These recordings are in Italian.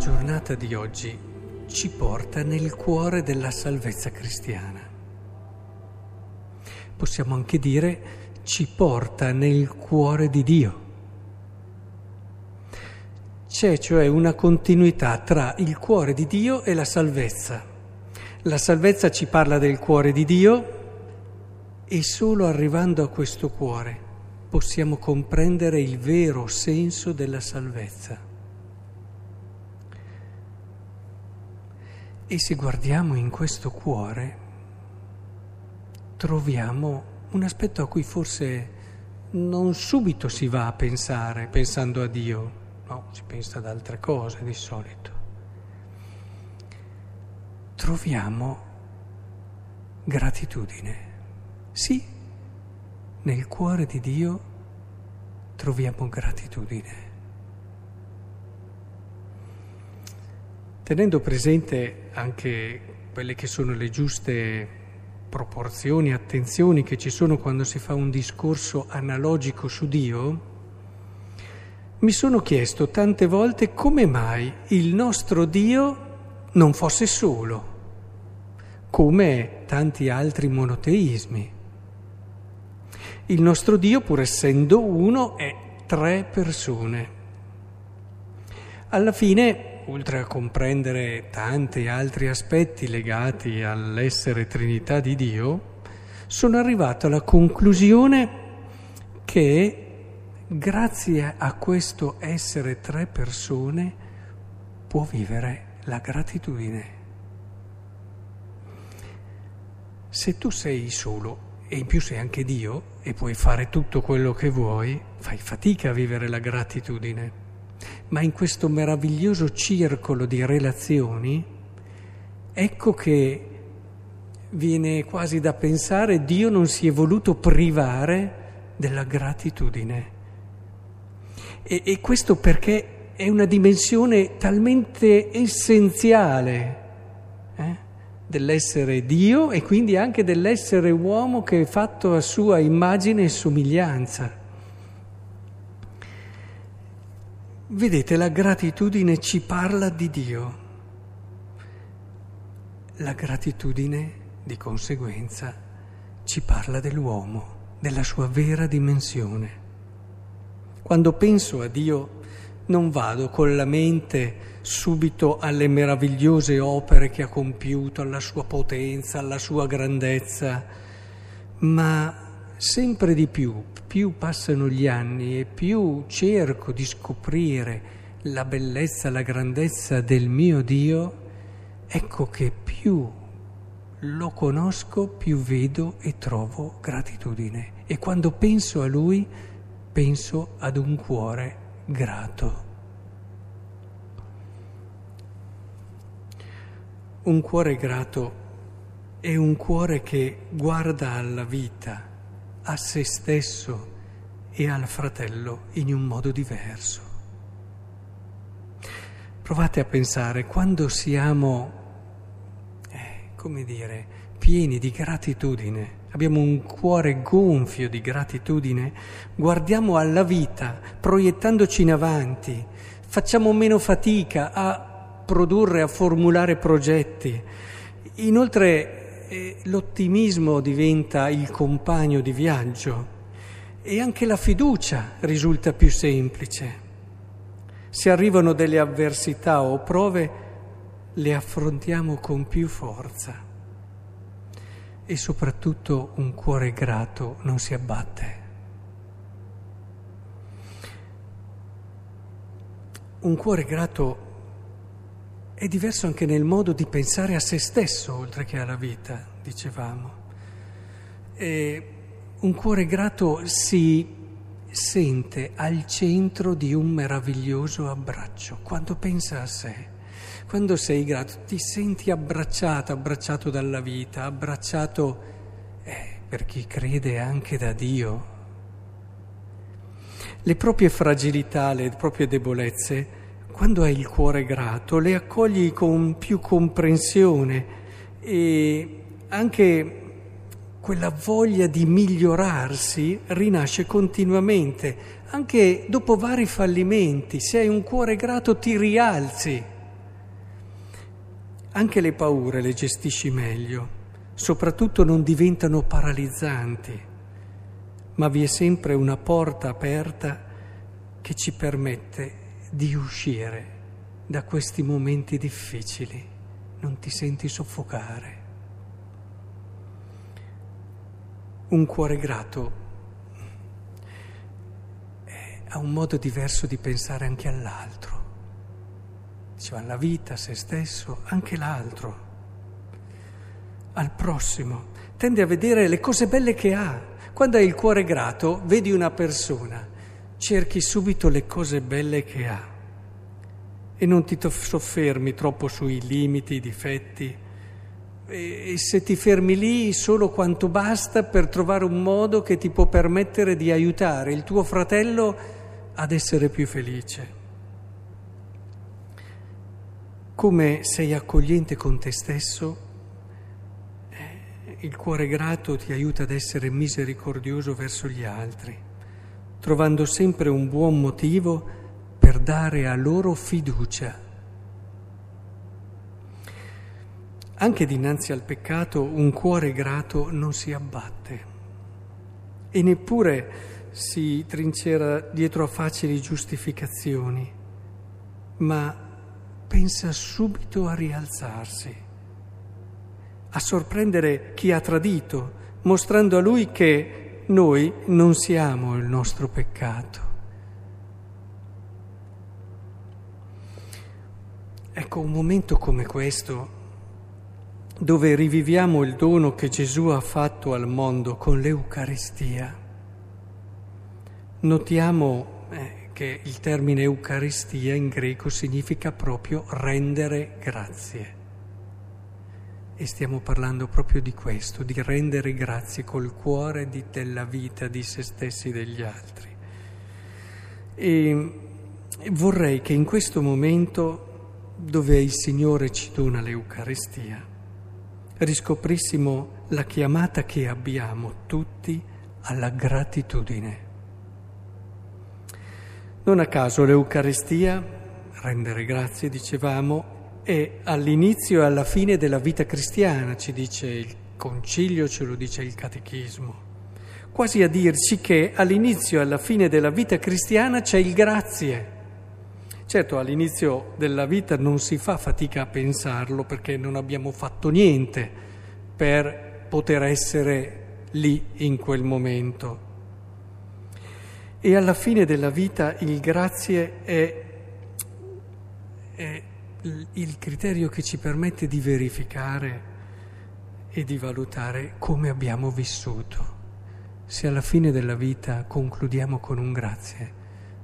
Giornata di oggi ci porta nel cuore della salvezza cristiana. Possiamo anche dire ci porta nel cuore di Dio. C'è cioè una continuità tra il cuore di Dio e la salvezza. La salvezza ci parla del cuore di Dio e solo arrivando a questo cuore possiamo comprendere il vero senso della salvezza. E se guardiamo in questo cuore, troviamo un aspetto a cui forse non subito si va a pensare, pensando a Dio, no, si pensa ad altre cose di solito. Troviamo gratitudine. Sì, nel cuore di Dio troviamo gratitudine. Tenendo presente anche quelle che sono le giuste proporzioni, attenzioni che ci sono quando si fa un discorso analogico su Dio, mi sono chiesto tante volte come mai il nostro Dio non fosse solo, come tanti altri monoteismi. Il nostro Dio, pur essendo uno, è tre persone. Alla fine oltre a comprendere tanti altri aspetti legati all'essere Trinità di Dio, sono arrivato alla conclusione che grazie a questo essere tre persone può vivere la gratitudine. Se tu sei solo e in più sei anche Dio e puoi fare tutto quello che vuoi, fai fatica a vivere la gratitudine ma in questo meraviglioso circolo di relazioni, ecco che viene quasi da pensare Dio non si è voluto privare della gratitudine. E, e questo perché è una dimensione talmente essenziale eh, dell'essere Dio e quindi anche dell'essere uomo che è fatto a sua immagine e somiglianza. Vedete, la gratitudine ci parla di Dio. La gratitudine, di conseguenza, ci parla dell'uomo, della sua vera dimensione. Quando penso a Dio non vado con la mente subito alle meravigliose opere che ha compiuto, alla sua potenza, alla sua grandezza, ma sempre di più, più passano gli anni e più cerco di scoprire la bellezza, la grandezza del mio Dio, ecco che più lo conosco, più vedo e trovo gratitudine. E quando penso a Lui, penso ad un cuore grato. Un cuore grato è un cuore che guarda alla vita a se stesso e al fratello in un modo diverso. Provate a pensare, quando siamo, eh, come dire, pieni di gratitudine, abbiamo un cuore gonfio di gratitudine, guardiamo alla vita proiettandoci in avanti, facciamo meno fatica a produrre, a formulare progetti. Inoltre l'ottimismo diventa il compagno di viaggio e anche la fiducia risulta più semplice. Se arrivano delle avversità o prove, le affrontiamo con più forza e soprattutto un cuore grato non si abbatte. Un cuore grato è diverso anche nel modo di pensare a se stesso oltre che alla vita, dicevamo. E un cuore grato si sente al centro di un meraviglioso abbraccio quando pensa a sé. Quando sei grato ti senti abbracciato, abbracciato dalla vita, abbracciato eh, per chi crede anche da Dio. Le proprie fragilità, le proprie debolezze quando hai il cuore grato, le accogli con più comprensione e anche quella voglia di migliorarsi rinasce continuamente, anche dopo vari fallimenti. Se hai un cuore grato ti rialzi anche le paure le gestisci meglio, soprattutto non diventano paralizzanti, ma vi è sempre una porta aperta che ci permette di uscire da questi momenti difficili, non ti senti soffocare. Un cuore grato ha un modo diverso di pensare anche all'altro. Diceva la vita, se stesso, anche l'altro, al prossimo. Tende a vedere le cose belle che ha. Quando hai il cuore grato, vedi una persona, cerchi subito le cose belle che ha e non ti soffermi troppo sui limiti, i difetti. E se ti fermi lì solo quanto basta per trovare un modo che ti può permettere di aiutare il tuo fratello ad essere più felice. Come sei accogliente con te stesso, eh, il cuore grato ti aiuta ad essere misericordioso verso gli altri, trovando sempre un buon motivo per dare a loro fiducia. Anche dinanzi al peccato un cuore grato non si abbatte e neppure si trincera dietro a facili giustificazioni, ma pensa subito a rialzarsi, a sorprendere chi ha tradito, mostrando a lui che noi non siamo il nostro peccato. Ecco, un momento come questo, dove riviviamo il dono che Gesù ha fatto al mondo con l'Eucaristia, notiamo che il termine Eucaristia in greco significa proprio rendere grazie. E stiamo parlando proprio di questo, di rendere grazie col cuore di, della vita di se stessi e degli altri. E vorrei che in questo momento, dove il Signore ci dona l'Eucaristia, riscoprissimo la chiamata che abbiamo tutti alla gratitudine. Non a caso l'Eucaristia, rendere grazie, dicevamo, è all'inizio e alla fine della vita cristiana, ci dice il concilio, ce lo dice il catechismo, quasi a dirci che all'inizio e alla fine della vita cristiana c'è il grazie. Certo, all'inizio della vita non si fa fatica a pensarlo perché non abbiamo fatto niente per poter essere lì in quel momento. E alla fine della vita il grazie è, è il criterio che ci permette di verificare e di valutare come abbiamo vissuto. Se alla fine della vita concludiamo con un grazie,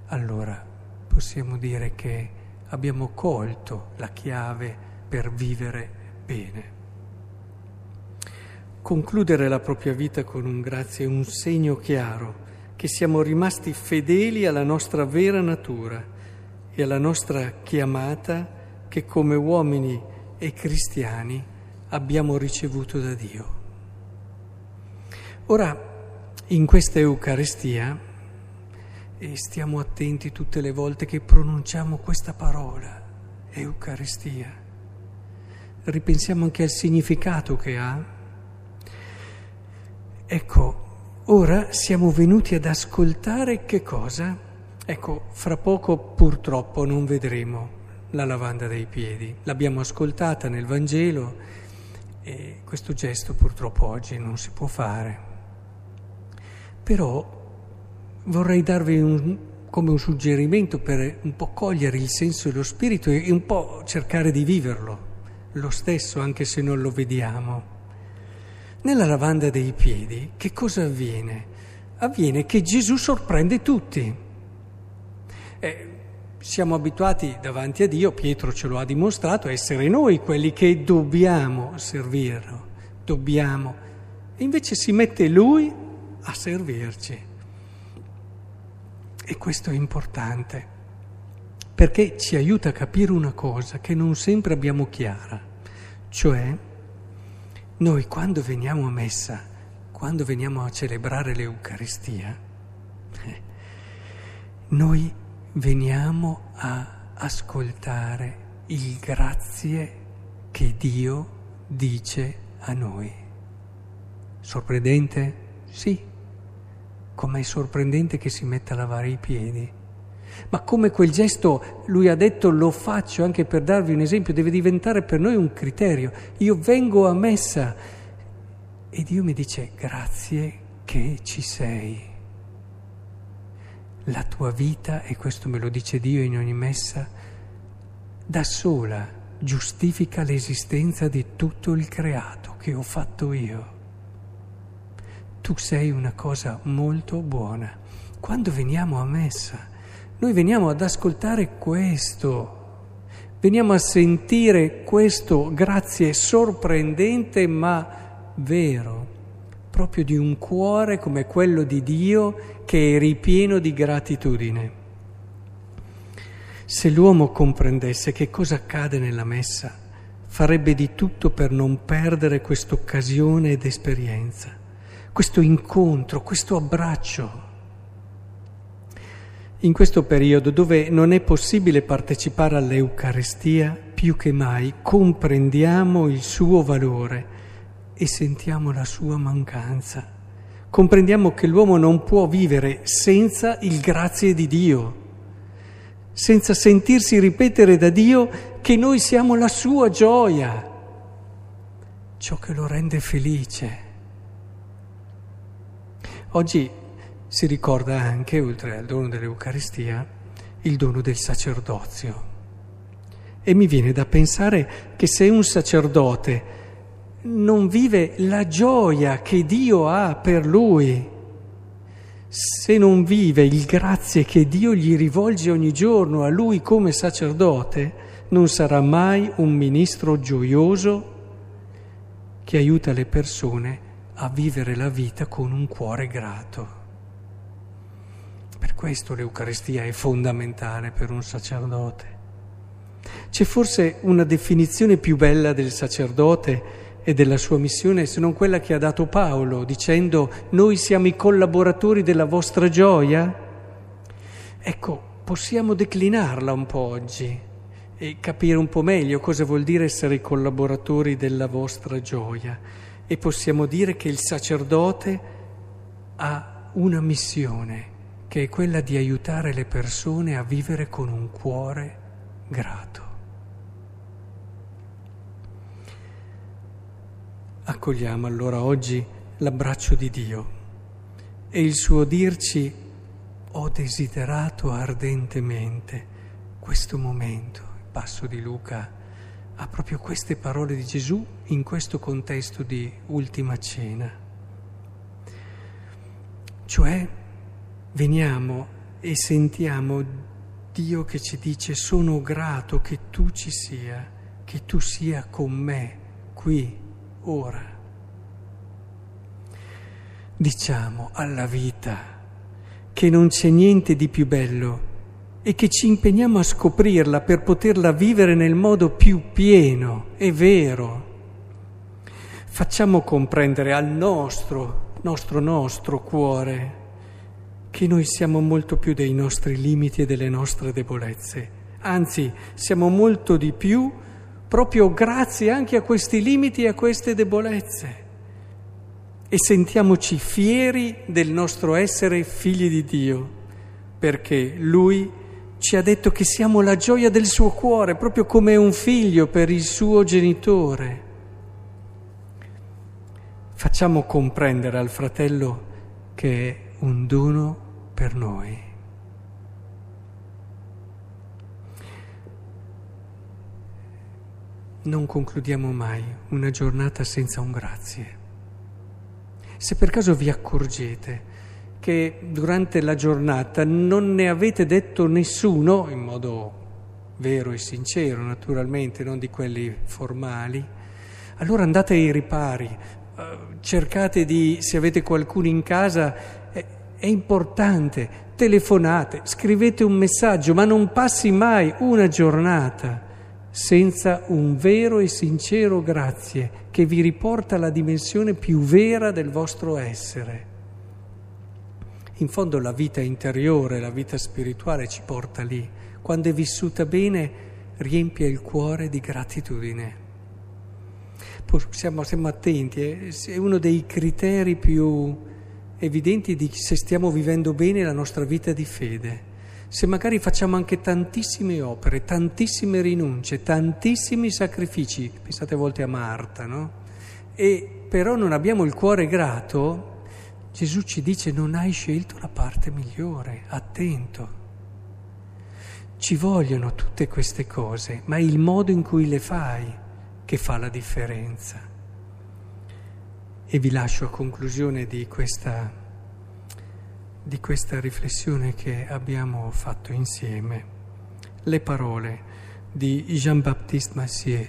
allora possiamo dire che abbiamo colto la chiave per vivere bene. Concludere la propria vita con un grazie è un segno chiaro che siamo rimasti fedeli alla nostra vera natura e alla nostra chiamata che come uomini e cristiani abbiamo ricevuto da Dio. Ora, in questa Eucaristia, e stiamo attenti tutte le volte che pronunciamo questa parola, Eucaristia, ripensiamo anche al significato che ha. Ecco, Ora siamo venuti ad ascoltare che cosa? Ecco, fra poco purtroppo non vedremo la lavanda dei piedi. L'abbiamo ascoltata nel Vangelo e questo gesto purtroppo oggi non si può fare. Però vorrei darvi un, come un suggerimento per un po' cogliere il senso e lo spirito e un po' cercare di viverlo, lo stesso anche se non lo vediamo. Nella lavanda dei piedi che cosa avviene? Avviene che Gesù sorprende tutti. Eh, siamo abituati davanti a Dio, Pietro ce lo ha dimostrato, a essere noi quelli che dobbiamo servirlo, dobbiamo. E invece si mette Lui a servirci. E questo è importante, perché ci aiuta a capire una cosa che non sempre abbiamo chiara, cioè noi quando veniamo a messa, quando veniamo a celebrare l'Eucaristia, eh, noi veniamo a ascoltare il grazie che Dio dice a noi. Sorprendente? Sì. Com'è sorprendente che si metta a lavare i piedi. Ma come quel gesto, lui ha detto, lo faccio anche per darvi un esempio, deve diventare per noi un criterio. Io vengo a messa e Dio mi dice grazie che ci sei. La tua vita, e questo me lo dice Dio in ogni messa, da sola giustifica l'esistenza di tutto il creato che ho fatto io. Tu sei una cosa molto buona. Quando veniamo a messa, noi veniamo ad ascoltare questo, veniamo a sentire questo grazie sorprendente ma vero, proprio di un cuore come quello di Dio che è ripieno di gratitudine. Se l'uomo comprendesse che cosa accade nella messa, farebbe di tutto per non perdere quest'occasione ed esperienza, questo incontro, questo abbraccio in questo periodo dove non è possibile partecipare all'Eucarestia, più che mai comprendiamo il suo valore e sentiamo la sua mancanza. Comprendiamo che l'uomo non può vivere senza il grazie di Dio, senza sentirsi ripetere da Dio che noi siamo la sua gioia, ciò che lo rende felice. Oggi si ricorda anche, oltre al dono dell'Eucaristia, il dono del sacerdozio. E mi viene da pensare che se un sacerdote non vive la gioia che Dio ha per lui, se non vive il grazie che Dio gli rivolge ogni giorno a lui come sacerdote, non sarà mai un ministro gioioso che aiuta le persone a vivere la vita con un cuore grato. Per questo l'Eucaristia è fondamentale per un sacerdote. C'è forse una definizione più bella del sacerdote e della sua missione se non quella che ha dato Paolo, dicendo noi siamo i collaboratori della vostra gioia? Ecco, possiamo declinarla un po' oggi e capire un po' meglio cosa vuol dire essere i collaboratori della vostra gioia. E possiamo dire che il sacerdote ha una missione che è quella di aiutare le persone a vivere con un cuore grato. Accogliamo allora oggi l'abbraccio di Dio e il suo dirci ho desiderato ardentemente questo momento. Il passo di Luca ha proprio queste parole di Gesù in questo contesto di ultima cena. Cioè veniamo e sentiamo Dio che ci dice sono grato che tu ci sia, che tu sia con me qui, ora. Diciamo alla vita che non c'è niente di più bello e che ci impegniamo a scoprirla per poterla vivere nel modo più pieno e vero. Facciamo comprendere al nostro, nostro, nostro cuore che noi siamo molto più dei nostri limiti e delle nostre debolezze, anzi siamo molto di più proprio grazie anche a questi limiti e a queste debolezze. E sentiamoci fieri del nostro essere figli di Dio, perché Lui ci ha detto che siamo la gioia del suo cuore, proprio come un figlio per il suo genitore. Facciamo comprendere al fratello che è un dono per noi. Non concludiamo mai una giornata senza un grazie. Se per caso vi accorgete che durante la giornata non ne avete detto nessuno, in modo vero e sincero naturalmente, non di quelli formali, allora andate ai ripari, eh, cercate di, se avete qualcuno in casa, è importante, telefonate, scrivete un messaggio, ma non passi mai una giornata senza un vero e sincero grazie che vi riporta alla dimensione più vera del vostro essere. In fondo la vita interiore, la vita spirituale ci porta lì. Quando è vissuta bene riempie il cuore di gratitudine. siamo, siamo attenti, eh? è uno dei criteri più evidenti di se stiamo vivendo bene la nostra vita di fede. Se magari facciamo anche tantissime opere, tantissime rinunce, tantissimi sacrifici, pensate a volte a Marta, no? E però non abbiamo il cuore grato, Gesù ci dice non hai scelto la parte migliore, attento. Ci vogliono tutte queste cose, ma è il modo in cui le fai che fa la differenza. E vi lascio a conclusione di questa, di questa riflessione che abbiamo fatto insieme le parole di Jean-Baptiste Massier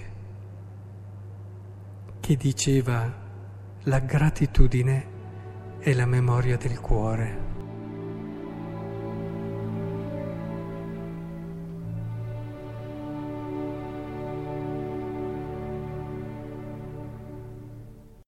che diceva la gratitudine è la memoria del cuore.